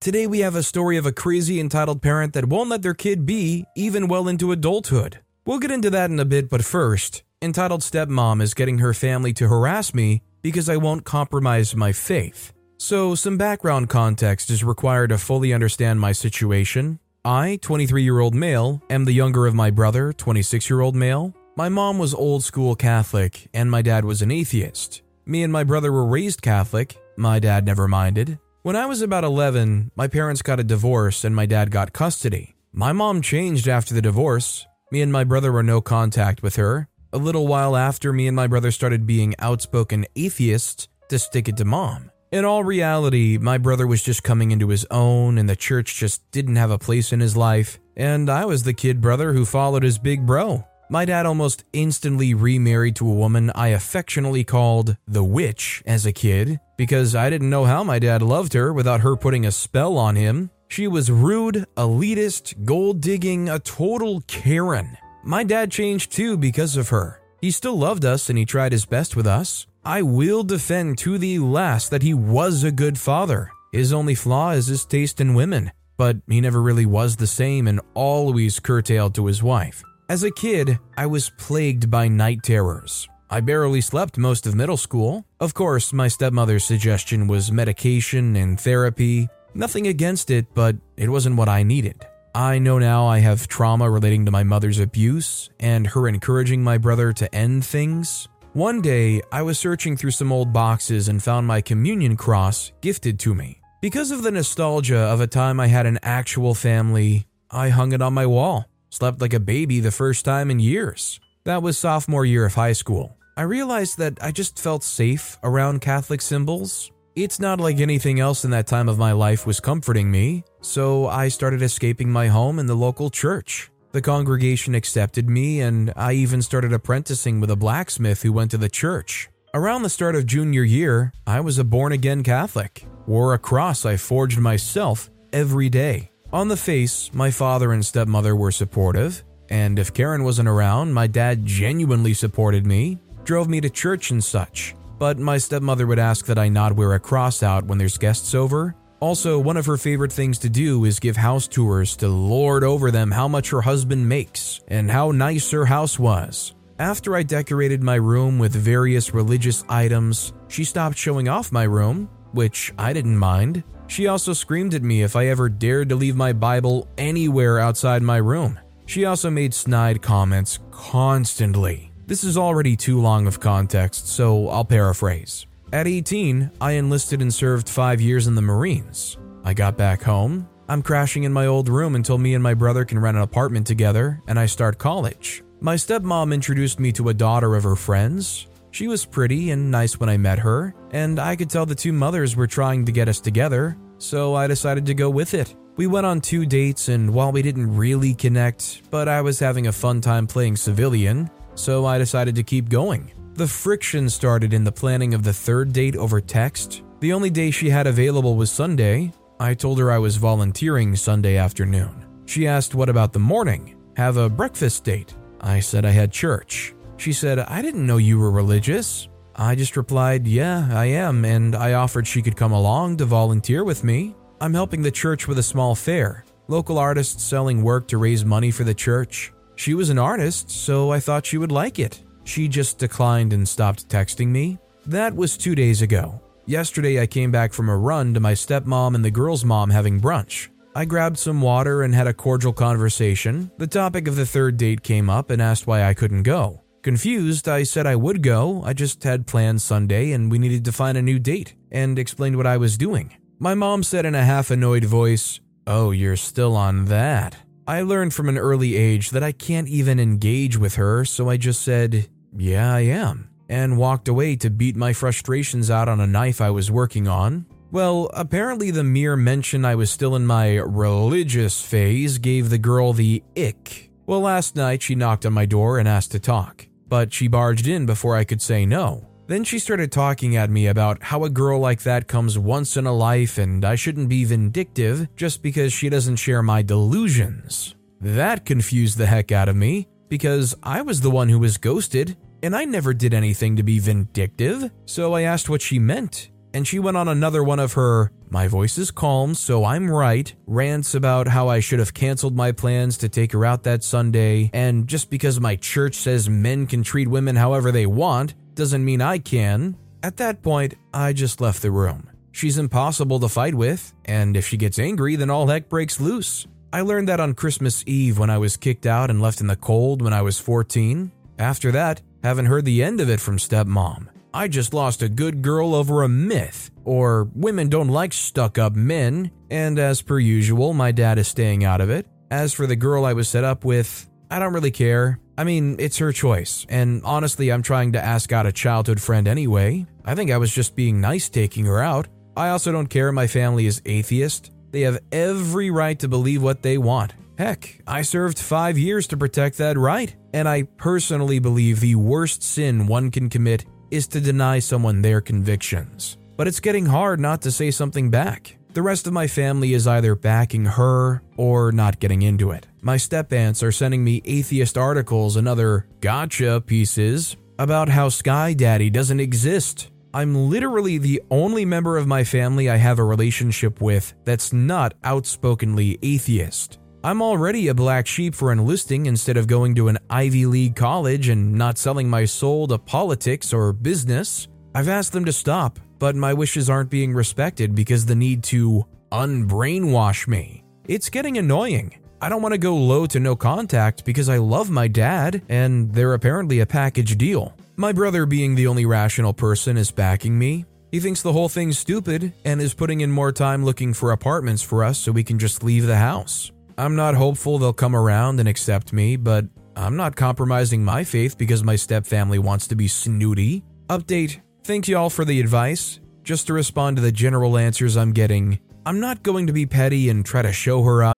Today, we have a story of a crazy entitled parent that won't let their kid be even well into adulthood. We'll get into that in a bit, but first, entitled stepmom is getting her family to harass me because I won't compromise my faith. So, some background context is required to fully understand my situation. I, 23 year old male, am the younger of my brother, 26 year old male. My mom was old school Catholic, and my dad was an atheist. Me and my brother were raised Catholic, my dad never minded. When I was about 11, my parents got a divorce and my dad got custody. My mom changed after the divorce. Me and my brother were no contact with her. A little while after, me and my brother started being outspoken atheists to stick it to mom. In all reality, my brother was just coming into his own, and the church just didn't have a place in his life, and I was the kid brother who followed his big bro. My dad almost instantly remarried to a woman I affectionately called the witch as a kid, because I didn't know how my dad loved her without her putting a spell on him. She was rude, elitist, gold digging, a total Karen. My dad changed too because of her. He still loved us and he tried his best with us. I will defend to the last that he was a good father. His only flaw is his taste in women, but he never really was the same and always curtailed to his wife. As a kid, I was plagued by night terrors. I barely slept most of middle school. Of course, my stepmother's suggestion was medication and therapy. Nothing against it, but it wasn't what I needed. I know now I have trauma relating to my mother's abuse and her encouraging my brother to end things. One day, I was searching through some old boxes and found my communion cross gifted to me. Because of the nostalgia of a time I had an actual family, I hung it on my wall. Slept like a baby the first time in years. That was sophomore year of high school. I realized that I just felt safe around Catholic symbols. It's not like anything else in that time of my life was comforting me, so I started escaping my home in the local church. The congregation accepted me, and I even started apprenticing with a blacksmith who went to the church. Around the start of junior year, I was a born again Catholic, wore a cross I forged myself every day. On the face, my father and stepmother were supportive, and if Karen wasn't around, my dad genuinely supported me, drove me to church and such. But my stepmother would ask that I not wear a cross out when there's guests over, also, one of her favorite things to do is give house tours to lord over them how much her husband makes and how nice her house was. After I decorated my room with various religious items, she stopped showing off my room, which I didn't mind. She also screamed at me if I ever dared to leave my Bible anywhere outside my room. She also made snide comments constantly. This is already too long of context, so I'll paraphrase. At 18, I enlisted and served five years in the Marines. I got back home. I'm crashing in my old room until me and my brother can rent an apartment together and I start college. My stepmom introduced me to a daughter of her friends. She was pretty and nice when I met her, and I could tell the two mothers were trying to get us together, so I decided to go with it. We went on two dates, and while we didn't really connect, but I was having a fun time playing civilian, so I decided to keep going. The friction started in the planning of the third date over text. The only day she had available was Sunday. I told her I was volunteering Sunday afternoon. She asked, What about the morning? Have a breakfast date? I said I had church. She said, I didn't know you were religious. I just replied, Yeah, I am, and I offered she could come along to volunteer with me. I'm helping the church with a small fair, local artists selling work to raise money for the church. She was an artist, so I thought she would like it. She just declined and stopped texting me. That was two days ago. Yesterday, I came back from a run to my stepmom and the girl's mom having brunch. I grabbed some water and had a cordial conversation. The topic of the third date came up and asked why I couldn't go. Confused, I said I would go, I just had plans Sunday and we needed to find a new date, and explained what I was doing. My mom said in a half annoyed voice, Oh, you're still on that. I learned from an early age that I can't even engage with her, so I just said, yeah, I am, and walked away to beat my frustrations out on a knife I was working on. Well, apparently, the mere mention I was still in my religious phase gave the girl the ick. Well, last night she knocked on my door and asked to talk, but she barged in before I could say no. Then she started talking at me about how a girl like that comes once in a life and I shouldn't be vindictive just because she doesn't share my delusions. That confused the heck out of me because I was the one who was ghosted and I never did anything to be vindictive, so I asked what she meant. And she went on another one of her, my voice is calm, so I'm right, rants about how I should have canceled my plans to take her out that Sunday, and just because my church says men can treat women however they want, doesn't mean I can. At that point, I just left the room. She's impossible to fight with, and if she gets angry, then all heck breaks loose. I learned that on Christmas Eve when I was kicked out and left in the cold when I was 14. After that, haven't heard the end of it from stepmom. I just lost a good girl over a myth, or women don't like stuck up men, and as per usual, my dad is staying out of it. As for the girl I was set up with, I don't really care. I mean, it's her choice, and honestly, I'm trying to ask out a childhood friend anyway. I think I was just being nice taking her out. I also don't care my family is atheist. They have every right to believe what they want. Heck, I served five years to protect that right, and I personally believe the worst sin one can commit is to deny someone their convictions. But it's getting hard not to say something back. The rest of my family is either backing her or not getting into it. My step aunts are sending me atheist articles and other gotcha pieces about how Sky Daddy doesn't exist. I'm literally the only member of my family I have a relationship with that's not outspokenly atheist. I'm already a black sheep for enlisting instead of going to an Ivy League college and not selling my soul to politics or business. I've asked them to stop, but my wishes aren't being respected because the need to unbrainwash me. It's getting annoying. I don't want to go low to no contact because I love my dad and they're apparently a package deal. My brother, being the only rational person, is backing me. He thinks the whole thing's stupid and is putting in more time looking for apartments for us so we can just leave the house. I'm not hopeful they'll come around and accept me, but I'm not compromising my faith because my stepfamily wants to be snooty. Update Thank y'all for the advice. Just to respond to the general answers I'm getting, I'm not going to be petty and try to show her up.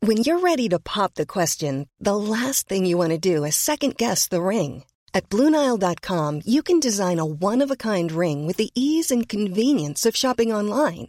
When you're ready to pop the question, the last thing you want to do is second guess the ring. At Bluenile.com, you can design a one of a kind ring with the ease and convenience of shopping online.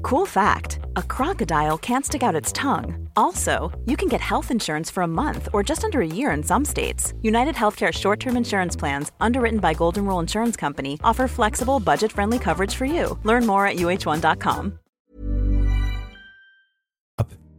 Cool fact a crocodile can't stick out its tongue. Also, you can get health insurance for a month or just under a year in some states. United Healthcare short term insurance plans, underwritten by Golden Rule Insurance Company, offer flexible, budget friendly coverage for you. Learn more at uh1.com.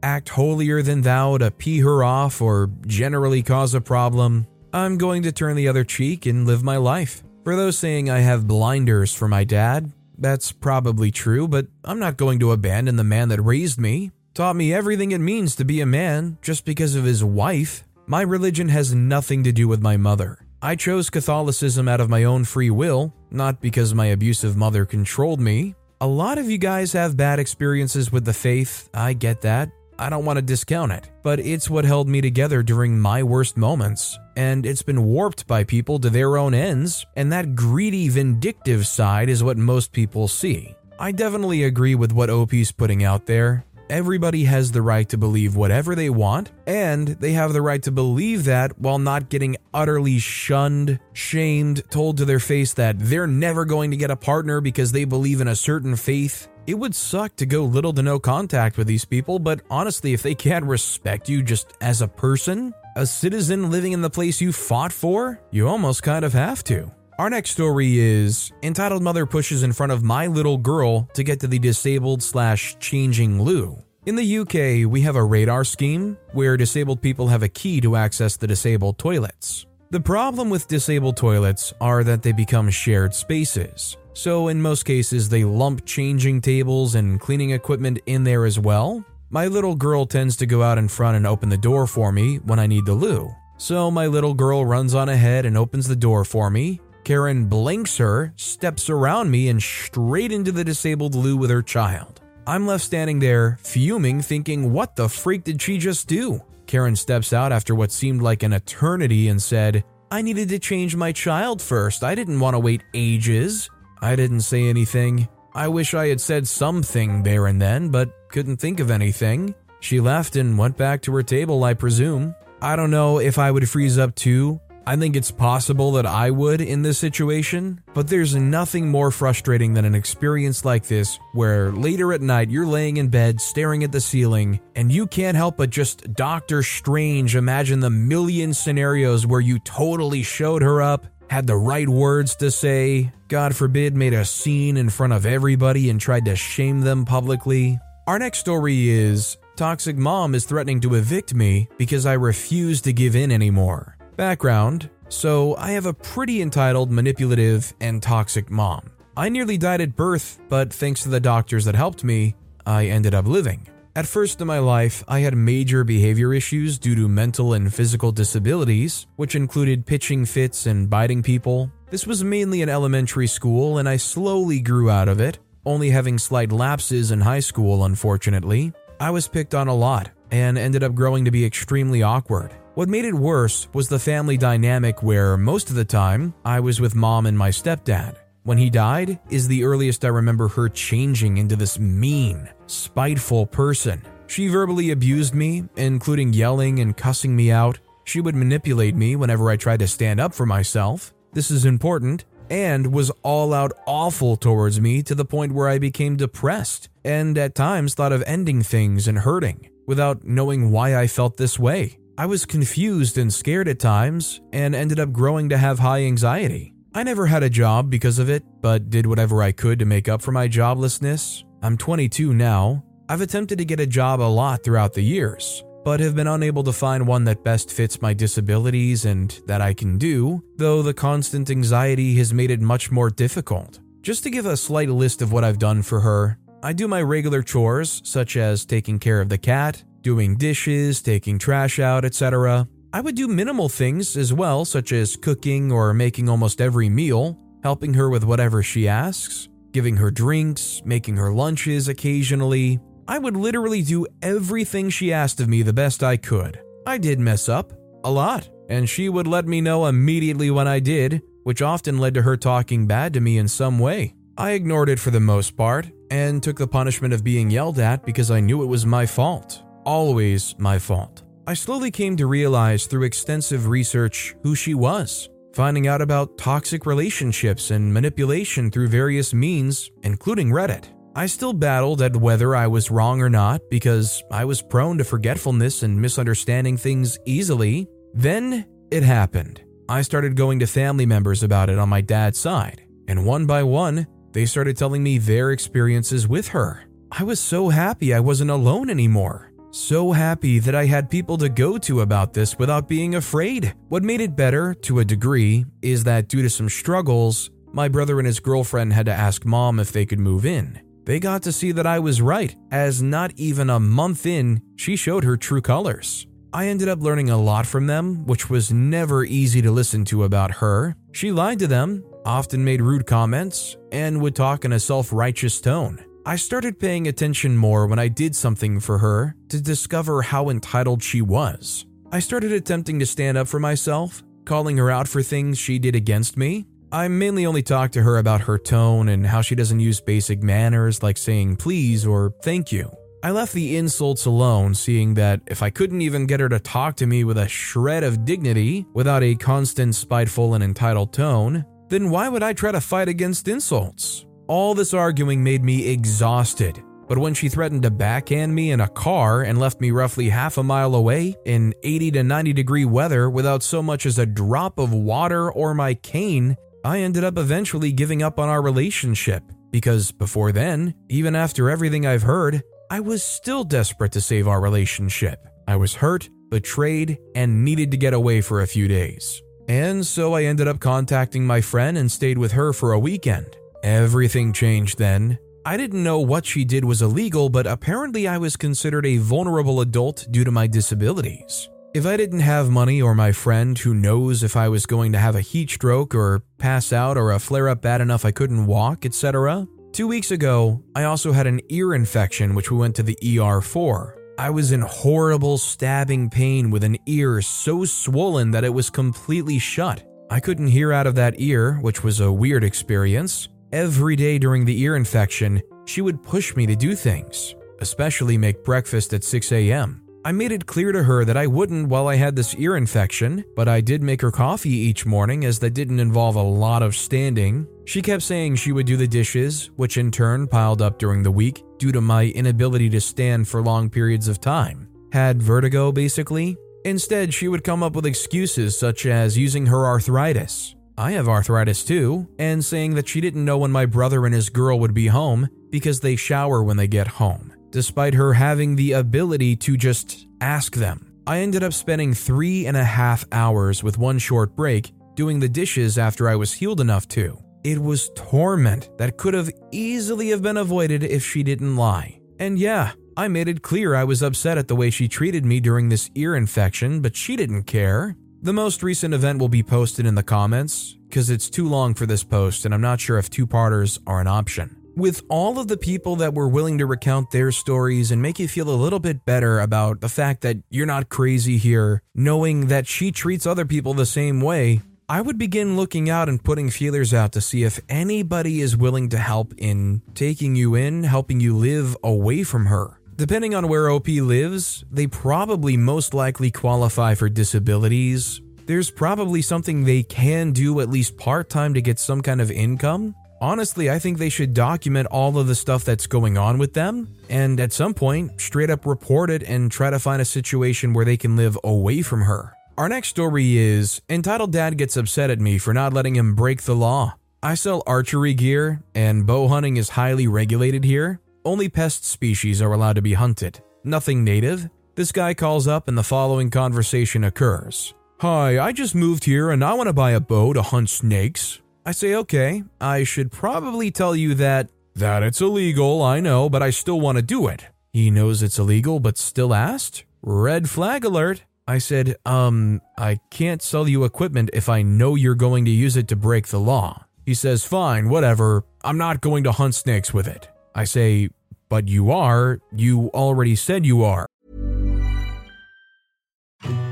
Act holier than thou to pee her off or generally cause a problem. I'm going to turn the other cheek and live my life. For those saying I have blinders for my dad, that's probably true, but I'm not going to abandon the man that raised me, taught me everything it means to be a man just because of his wife. My religion has nothing to do with my mother. I chose Catholicism out of my own free will, not because my abusive mother controlled me. A lot of you guys have bad experiences with the faith, I get that. I don't want to discount it, but it's what held me together during my worst moments. And it's been warped by people to their own ends, and that greedy, vindictive side is what most people see. I definitely agree with what OP's putting out there. Everybody has the right to believe whatever they want, and they have the right to believe that while not getting utterly shunned, shamed, told to their face that they're never going to get a partner because they believe in a certain faith it would suck to go little to no contact with these people, but honestly, if they can't respect you just as a person, a citizen living in the place you fought for, you almost kind of have to. Our next story is entitled Mother Pushes in Front of My Little Girl to Get to the Disabled slash Changing Loo. In the UK, we have a radar scheme where disabled people have a key to access the disabled toilets. The problem with disabled toilets are that they become shared spaces. So, in most cases, they lump changing tables and cleaning equipment in there as well. My little girl tends to go out in front and open the door for me when I need the loo. So my little girl runs on ahead and opens the door for me. Karen blinks her, steps around me, and straight into the disabled loo with her child. I'm left standing there, fuming, thinking, what the freak did she just do? Karen steps out after what seemed like an eternity and said, I needed to change my child first. I didn't want to wait ages. I didn't say anything. I wish I had said something there and then, but couldn't think of anything. She left and went back to her table, I presume. I don't know if I would freeze up too. I think it's possible that I would in this situation, but there's nothing more frustrating than an experience like this where later at night you're laying in bed staring at the ceiling and you can't help but just Doctor Strange imagine the million scenarios where you totally showed her up, had the right words to say, God forbid, made a scene in front of everybody and tried to shame them publicly. Our next story is Toxic Mom is threatening to evict me because I refuse to give in anymore. Background So, I have a pretty entitled, manipulative, and toxic mom. I nearly died at birth, but thanks to the doctors that helped me, I ended up living. At first in my life, I had major behavior issues due to mental and physical disabilities, which included pitching fits and biting people. This was mainly in elementary school, and I slowly grew out of it, only having slight lapses in high school, unfortunately. I was picked on a lot and ended up growing to be extremely awkward. What made it worse was the family dynamic where most of the time I was with mom and my stepdad. When he died is the earliest I remember her changing into this mean, spiteful person. She verbally abused me, including yelling and cussing me out. She would manipulate me whenever I tried to stand up for myself. This is important, and was all out awful towards me to the point where I became depressed and at times thought of ending things and hurting without knowing why I felt this way. I was confused and scared at times and ended up growing to have high anxiety. I never had a job because of it, but did whatever I could to make up for my joblessness. I'm 22 now. I've attempted to get a job a lot throughout the years, but have been unable to find one that best fits my disabilities and that I can do, though the constant anxiety has made it much more difficult. Just to give a slight list of what I've done for her, I do my regular chores, such as taking care of the cat, doing dishes, taking trash out, etc. I would do minimal things as well, such as cooking or making almost every meal, helping her with whatever she asks, giving her drinks, making her lunches occasionally. I would literally do everything she asked of me the best I could. I did mess up, a lot, and she would let me know immediately when I did, which often led to her talking bad to me in some way. I ignored it for the most part and took the punishment of being yelled at because I knew it was my fault always my fault. I slowly came to realize through extensive research who she was, finding out about toxic relationships and manipulation through various means, including Reddit. I still battled at whether I was wrong or not because I was prone to forgetfulness and misunderstanding things easily. Then it happened. I started going to family members about it on my dad's side, and one by one, they started telling me their experiences with her. I was so happy I wasn't alone anymore. So happy that I had people to go to about this without being afraid. What made it better, to a degree, is that due to some struggles, my brother and his girlfriend had to ask mom if they could move in. They got to see that I was right, as not even a month in, she showed her true colors. I ended up learning a lot from them, which was never easy to listen to about her. She lied to them, often made rude comments, and would talk in a self righteous tone. I started paying attention more when I did something for her to discover how entitled she was. I started attempting to stand up for myself, calling her out for things she did against me. I mainly only talk to her about her tone and how she doesn't use basic manners like saying please or thank you. I left the insults alone, seeing that if I couldn't even get her to talk to me with a shred of dignity without a constant spiteful and entitled tone, then why would I try to fight against insults? All this arguing made me exhausted, but when she threatened to backhand me in a car and left me roughly half a mile away in 80 to 90 degree weather without so much as a drop of water or my cane, I ended up eventually giving up on our relationship. Because before then, even after everything I've heard, I was still desperate to save our relationship. I was hurt, betrayed, and needed to get away for a few days. And so I ended up contacting my friend and stayed with her for a weekend. Everything changed then. I didn't know what she did was illegal, but apparently I was considered a vulnerable adult due to my disabilities. If I didn't have money or my friend who knows if I was going to have a heat stroke or pass out or a flare up bad enough I couldn't walk, etc. Two weeks ago, I also had an ear infection which we went to the ER for. I was in horrible stabbing pain with an ear so swollen that it was completely shut. I couldn't hear out of that ear, which was a weird experience. Every day during the ear infection, she would push me to do things, especially make breakfast at 6 a.m. I made it clear to her that I wouldn't while I had this ear infection, but I did make her coffee each morning as that didn't involve a lot of standing. She kept saying she would do the dishes, which in turn piled up during the week due to my inability to stand for long periods of time. Had vertigo, basically. Instead, she would come up with excuses such as using her arthritis. I have arthritis too, and saying that she didn't know when my brother and his girl would be home because they shower when they get home despite her having the ability to just ask them. I ended up spending three and a half hours with one short break doing the dishes after I was healed enough to. It was torment that could have easily have been avoided if she didn't lie. And yeah, I made it clear I was upset at the way she treated me during this ear infection, but she didn't care. The most recent event will be posted in the comments, because it's too long for this post and I'm not sure if two parters are an option with all of the people that were willing to recount their stories and make you feel a little bit better about the fact that you're not crazy here, knowing that she treats other people the same way, I would begin looking out and putting feelers out to see if anybody is willing to help in taking you in, helping you live away from her. Depending on where OP lives, they probably most likely qualify for disabilities. There's probably something they can do at least part time to get some kind of income. Honestly, I think they should document all of the stuff that's going on with them and at some point straight up report it and try to find a situation where they can live away from her. Our next story is Entitled Dad Gets Upset at Me for Not Letting Him Break the Law. I sell archery gear, and bow hunting is highly regulated here. Only pest species are allowed to be hunted, nothing native. This guy calls up, and the following conversation occurs Hi, I just moved here and I want to buy a bow to hunt snakes. I say, okay, I should probably tell you that that it's illegal, I know, but I still want to do it. He knows it's illegal but still asked? Red flag alert. I said, um, I can't sell you equipment if I know you're going to use it to break the law. He says, fine, whatever. I'm not going to hunt snakes with it. I say, but you are. You already said you are.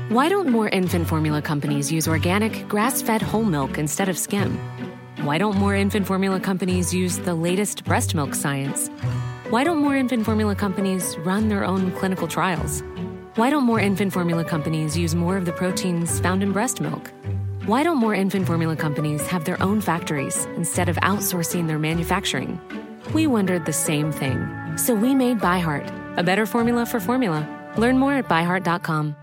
Why don't more infant formula companies use organic, grass fed whole milk instead of skim? Why don't more infant formula companies use the latest breast milk science? Why don't more infant formula companies run their own clinical trials? Why don't more infant formula companies use more of the proteins found in breast milk? Why don't more infant formula companies have their own factories instead of outsourcing their manufacturing? We wondered the same thing. So we made ByHeart, a better formula for formula. Learn more at byheart.com.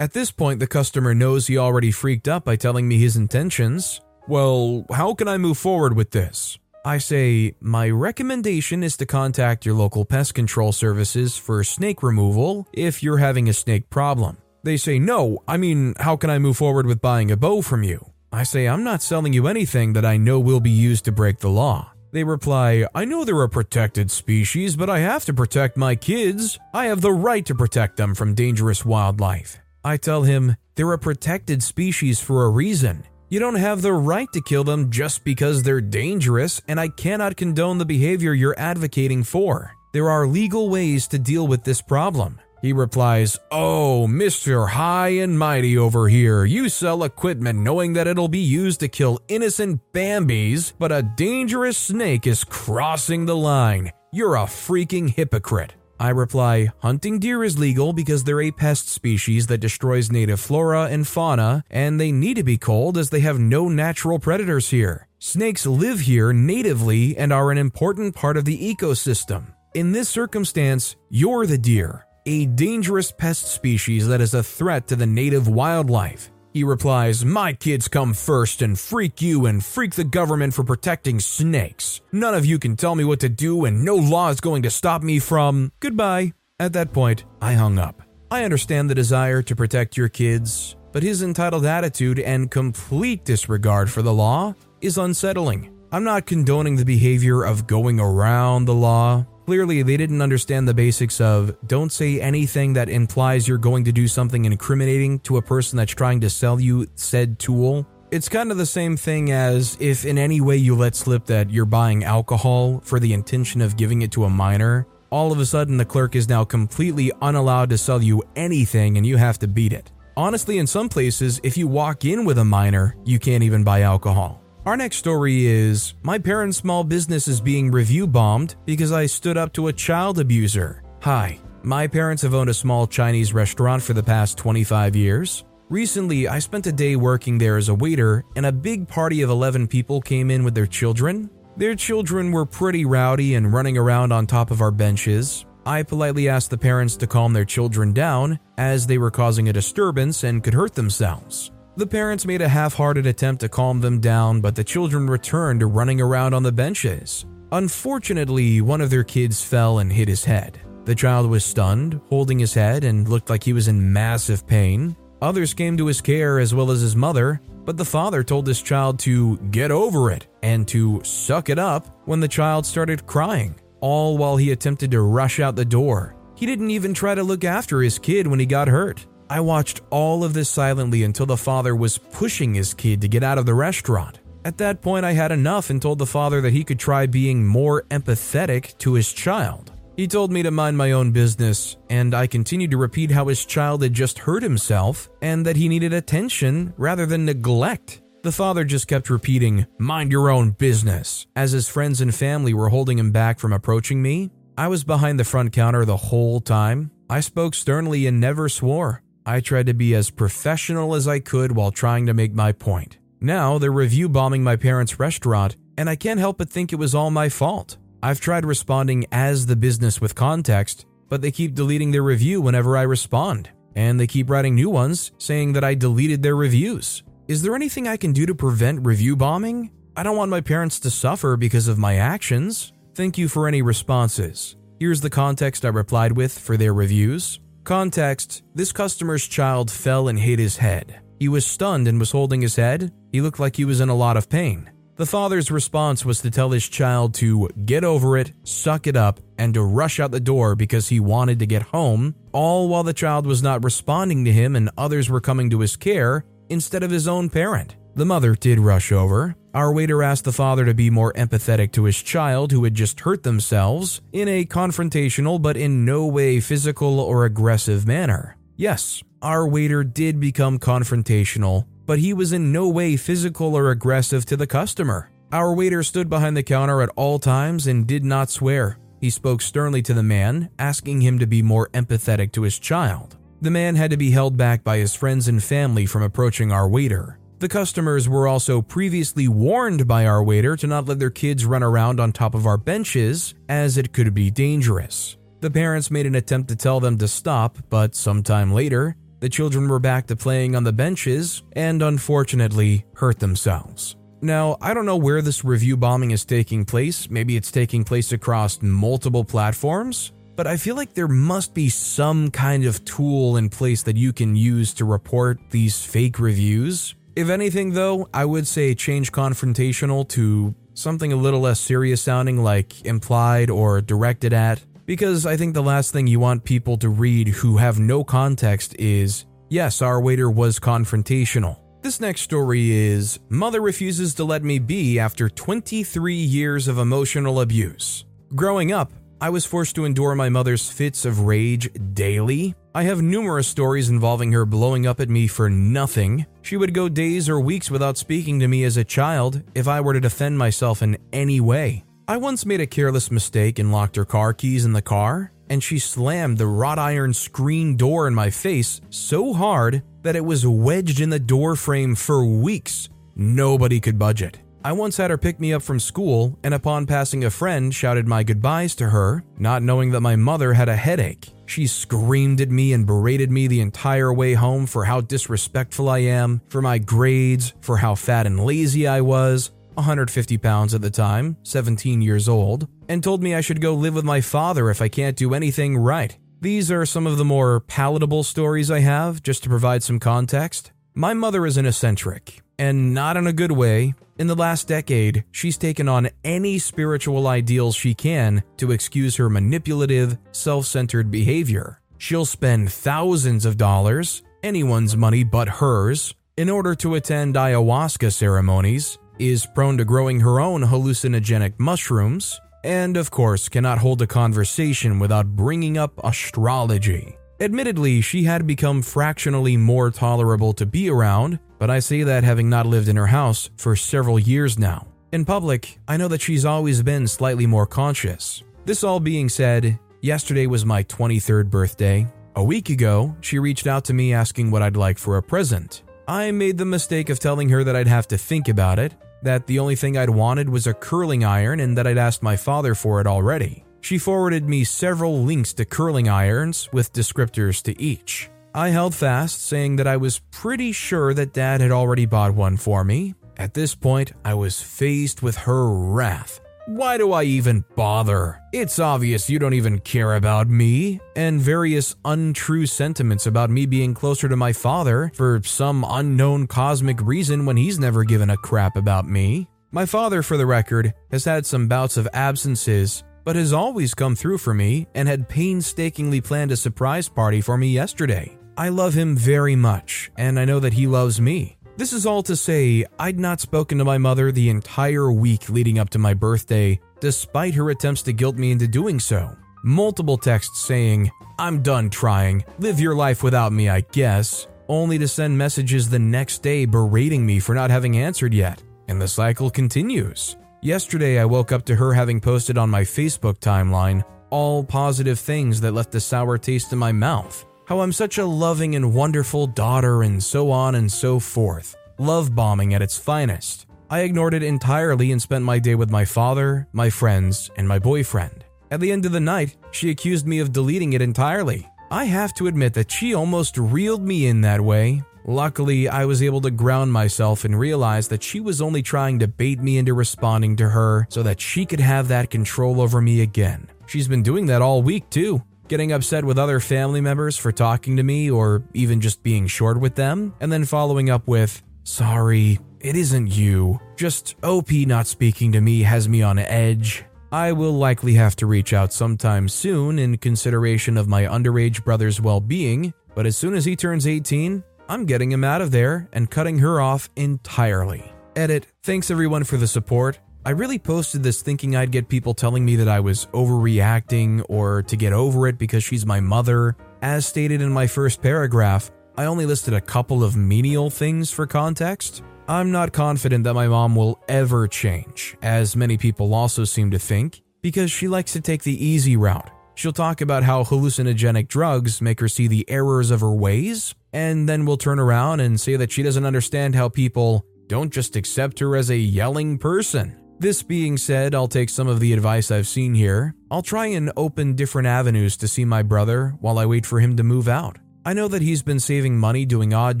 At this point, the customer knows he already freaked up by telling me his intentions. Well, how can I move forward with this? I say, my recommendation is to contact your local pest control services for snake removal if you're having a snake problem. They say, no, I mean, how can I move forward with buying a bow from you? I say, I'm not selling you anything that I know will be used to break the law. They reply, I know they're a protected species, but I have to protect my kids. I have the right to protect them from dangerous wildlife. I tell him they're a protected species for a reason. You don't have the right to kill them just because they're dangerous, and I cannot condone the behavior you're advocating for. There are legal ways to deal with this problem. He replies, Oh, Mr. High and Mighty over here, you sell equipment knowing that it'll be used to kill innocent Bambis, but a dangerous snake is crossing the line. You're a freaking hypocrite. I reply, hunting deer is legal because they're a pest species that destroys native flora and fauna, and they need to be culled as they have no natural predators here. Snakes live here natively and are an important part of the ecosystem. In this circumstance, you're the deer, a dangerous pest species that is a threat to the native wildlife. He replies, My kids come first and freak you and freak the government for protecting snakes. None of you can tell me what to do, and no law is going to stop me from. Goodbye. At that point, I hung up. I understand the desire to protect your kids, but his entitled attitude and complete disregard for the law is unsettling. I'm not condoning the behavior of going around the law, Clearly, they didn't understand the basics of don't say anything that implies you're going to do something incriminating to a person that's trying to sell you said tool. It's kind of the same thing as if in any way you let slip that you're buying alcohol for the intention of giving it to a minor, all of a sudden the clerk is now completely unallowed to sell you anything and you have to beat it. Honestly, in some places, if you walk in with a minor, you can't even buy alcohol. Our next story is My parents' small business is being review bombed because I stood up to a child abuser. Hi, my parents have owned a small Chinese restaurant for the past 25 years. Recently, I spent a day working there as a waiter, and a big party of 11 people came in with their children. Their children were pretty rowdy and running around on top of our benches. I politely asked the parents to calm their children down, as they were causing a disturbance and could hurt themselves. The parents made a half hearted attempt to calm them down, but the children returned to running around on the benches. Unfortunately, one of their kids fell and hit his head. The child was stunned, holding his head, and looked like he was in massive pain. Others came to his care as well as his mother, but the father told this child to get over it and to suck it up when the child started crying, all while he attempted to rush out the door. He didn't even try to look after his kid when he got hurt. I watched all of this silently until the father was pushing his kid to get out of the restaurant. At that point, I had enough and told the father that he could try being more empathetic to his child. He told me to mind my own business, and I continued to repeat how his child had just hurt himself and that he needed attention rather than neglect. The father just kept repeating, Mind your own business, as his friends and family were holding him back from approaching me. I was behind the front counter the whole time. I spoke sternly and never swore. I tried to be as professional as I could while trying to make my point. Now they're review bombing my parents' restaurant, and I can't help but think it was all my fault. I've tried responding as the business with context, but they keep deleting their review whenever I respond, and they keep writing new ones saying that I deleted their reviews. Is there anything I can do to prevent review bombing? I don't want my parents to suffer because of my actions. Thank you for any responses. Here's the context I replied with for their reviews. Context This customer's child fell and hit his head. He was stunned and was holding his head. He looked like he was in a lot of pain. The father's response was to tell his child to get over it, suck it up, and to rush out the door because he wanted to get home, all while the child was not responding to him and others were coming to his care instead of his own parent. The mother did rush over. Our waiter asked the father to be more empathetic to his child who had just hurt themselves in a confrontational but in no way physical or aggressive manner. Yes, our waiter did become confrontational, but he was in no way physical or aggressive to the customer. Our waiter stood behind the counter at all times and did not swear. He spoke sternly to the man, asking him to be more empathetic to his child. The man had to be held back by his friends and family from approaching our waiter. The customers were also previously warned by our waiter to not let their kids run around on top of our benches, as it could be dangerous. The parents made an attempt to tell them to stop, but sometime later, the children were back to playing on the benches and unfortunately hurt themselves. Now, I don't know where this review bombing is taking place. Maybe it's taking place across multiple platforms, but I feel like there must be some kind of tool in place that you can use to report these fake reviews. If anything, though, I would say change confrontational to something a little less serious sounding like implied or directed at, because I think the last thing you want people to read who have no context is yes, our waiter was confrontational. This next story is Mother refuses to let me be after 23 years of emotional abuse. Growing up, I was forced to endure my mother's fits of rage daily. I have numerous stories involving her blowing up at me for nothing. She would go days or weeks without speaking to me as a child if I were to defend myself in any way. I once made a careless mistake and locked her car keys in the car, and she slammed the wrought iron screen door in my face so hard that it was wedged in the door frame for weeks. Nobody could budge it. I once had her pick me up from school, and upon passing a friend, shouted my goodbyes to her, not knowing that my mother had a headache. She screamed at me and berated me the entire way home for how disrespectful I am, for my grades, for how fat and lazy I was, 150 pounds at the time, 17 years old, and told me I should go live with my father if I can't do anything right. These are some of the more palatable stories I have, just to provide some context. My mother is an eccentric. And not in a good way. In the last decade, she's taken on any spiritual ideals she can to excuse her manipulative, self centered behavior. She'll spend thousands of dollars, anyone's money but hers, in order to attend ayahuasca ceremonies, is prone to growing her own hallucinogenic mushrooms, and of course cannot hold a conversation without bringing up astrology. Admittedly, she had become fractionally more tolerable to be around, but I say that having not lived in her house for several years now. In public, I know that she's always been slightly more conscious. This all being said, yesterday was my 23rd birthday. A week ago, she reached out to me asking what I'd like for a present. I made the mistake of telling her that I'd have to think about it, that the only thing I'd wanted was a curling iron and that I'd asked my father for it already. She forwarded me several links to curling irons with descriptors to each. I held fast, saying that I was pretty sure that Dad had already bought one for me. At this point, I was faced with her wrath. Why do I even bother? It's obvious you don't even care about me, and various untrue sentiments about me being closer to my father for some unknown cosmic reason when he's never given a crap about me. My father, for the record, has had some bouts of absences, but has always come through for me and had painstakingly planned a surprise party for me yesterday. I love him very much, and I know that he loves me. This is all to say, I'd not spoken to my mother the entire week leading up to my birthday, despite her attempts to guilt me into doing so. Multiple texts saying, I'm done trying, live your life without me, I guess, only to send messages the next day berating me for not having answered yet. And the cycle continues. Yesterday, I woke up to her having posted on my Facebook timeline all positive things that left a sour taste in my mouth how I'm such a loving and wonderful daughter, and so on and so forth. Love bombing at its finest. I ignored it entirely and spent my day with my father, my friends, and my boyfriend. At the end of the night, she accused me of deleting it entirely. I have to admit that she almost reeled me in that way. Luckily, I was able to ground myself and realize that she was only trying to bait me into responding to her so that she could have that control over me again. She's been doing that all week, too getting upset with other family members for talking to me or even just being short with them, and then following up with, Sorry, it isn't you. Just OP not speaking to me has me on edge. I will likely have to reach out sometime soon in consideration of my underage brother's well being, but as soon as he turns 18, I'm getting him out of there and cutting her off entirely. Edit, thanks everyone for the support. I really posted this thinking I'd get people telling me that I was overreacting or to get over it because she's my mother. As stated in my first paragraph, I only listed a couple of menial things for context. I'm not confident that my mom will ever change, as many people also seem to think, because she likes to take the easy route. She'll talk about how hallucinogenic drugs make her see the errors of her ways, and then we'll turn around and say that she doesn't understand how people don't just accept her as a yelling person. This being said, I'll take some of the advice I've seen here. I'll try and open different avenues to see my brother while I wait for him to move out. I know that he's been saving money doing odd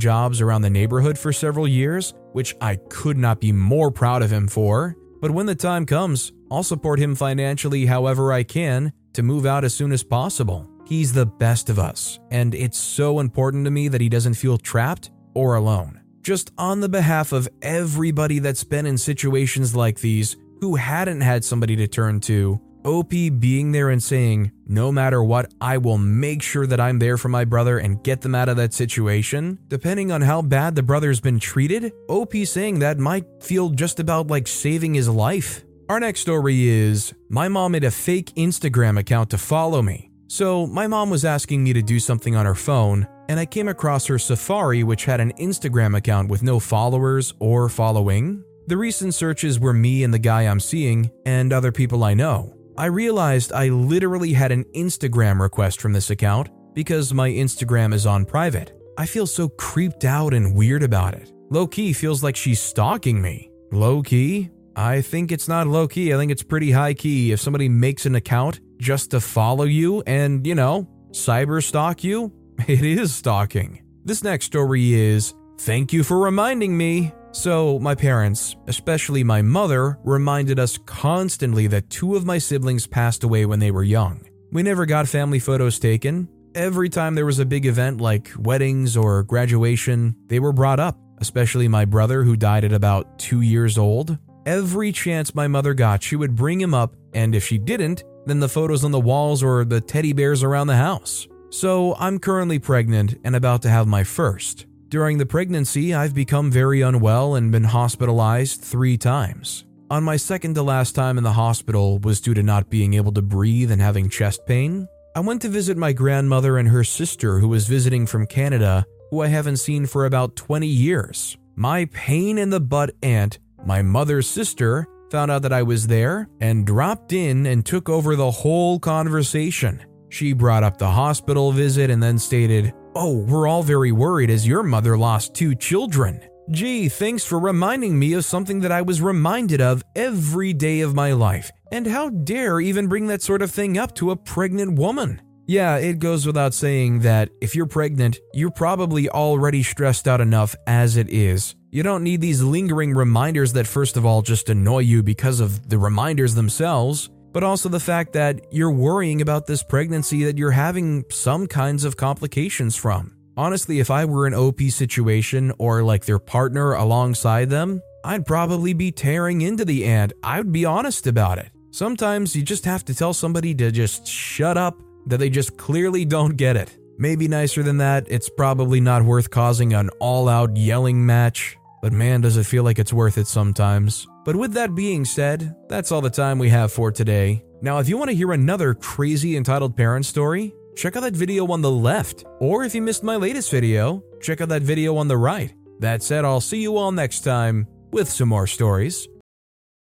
jobs around the neighborhood for several years, which I could not be more proud of him for. But when the time comes, I'll support him financially however I can to move out as soon as possible. He's the best of us, and it's so important to me that he doesn't feel trapped or alone just on the behalf of everybody that's been in situations like these who hadn't had somebody to turn to. OP being there and saying, no matter what, I will make sure that I'm there for my brother and get them out of that situation. Depending on how bad the brother's been treated, OP saying that might feel just about like saving his life. Our next story is My mom made a fake Instagram account to follow me. So, my mom was asking me to do something on her phone, and I came across her Safari, which had an Instagram account with no followers or following. The recent searches were me and the guy I'm seeing, and other people I know. I realized I literally had an Instagram request from this account because my Instagram is on private. I feel so creeped out and weird about it. Low key feels like she's stalking me. Low key? I think it's not low key. I think it's pretty high key. If somebody makes an account just to follow you and, you know, cyber stalk you, It is stalking. This next story is Thank you for reminding me. So, my parents, especially my mother, reminded us constantly that two of my siblings passed away when they were young. We never got family photos taken. Every time there was a big event like weddings or graduation, they were brought up. especially my brother who died at about two years old. Every chance my mother got, she would bring him up, and if she didn't, then the photos on the walls or the teddy bears around the house. So I'm currently pregnant and about to have my first. During the pregnancy, I've become very unwell and been hospitalized three times. On my second to last time in the hospital was due to not being able to breathe and having chest pain. I went to visit my grandmother and her sister who was visiting from Canada, who I haven't seen for about 20 years. My pain in the butt aunt, my mother's sister, found out that I was there and dropped in and took over the whole conversation. She brought up the hospital visit and then stated, Oh, we're all very worried as your mother lost two children. Gee, thanks for reminding me of something that I was reminded of every day of my life. And how dare even bring that sort of thing up to a pregnant woman? Yeah, it goes without saying that if you're pregnant, you're probably already stressed out enough as it is. You don't need these lingering reminders that, first of all, just annoy you because of the reminders themselves, but also the fact that you're worrying about this pregnancy that you're having some kinds of complications from. Honestly, if I were in OP situation or like their partner alongside them, I'd probably be tearing into the aunt. I would be honest about it. Sometimes you just have to tell somebody to just shut up, that they just clearly don't get it. Maybe nicer than that, it's probably not worth causing an all out yelling match, but man, does it feel like it's worth it sometimes. But with that being said, that's all the time we have for today. Now, if you want to hear another crazy entitled parent story, check out that video on the left. Or if you missed my latest video, check out that video on the right. That said, I'll see you all next time with some more stories.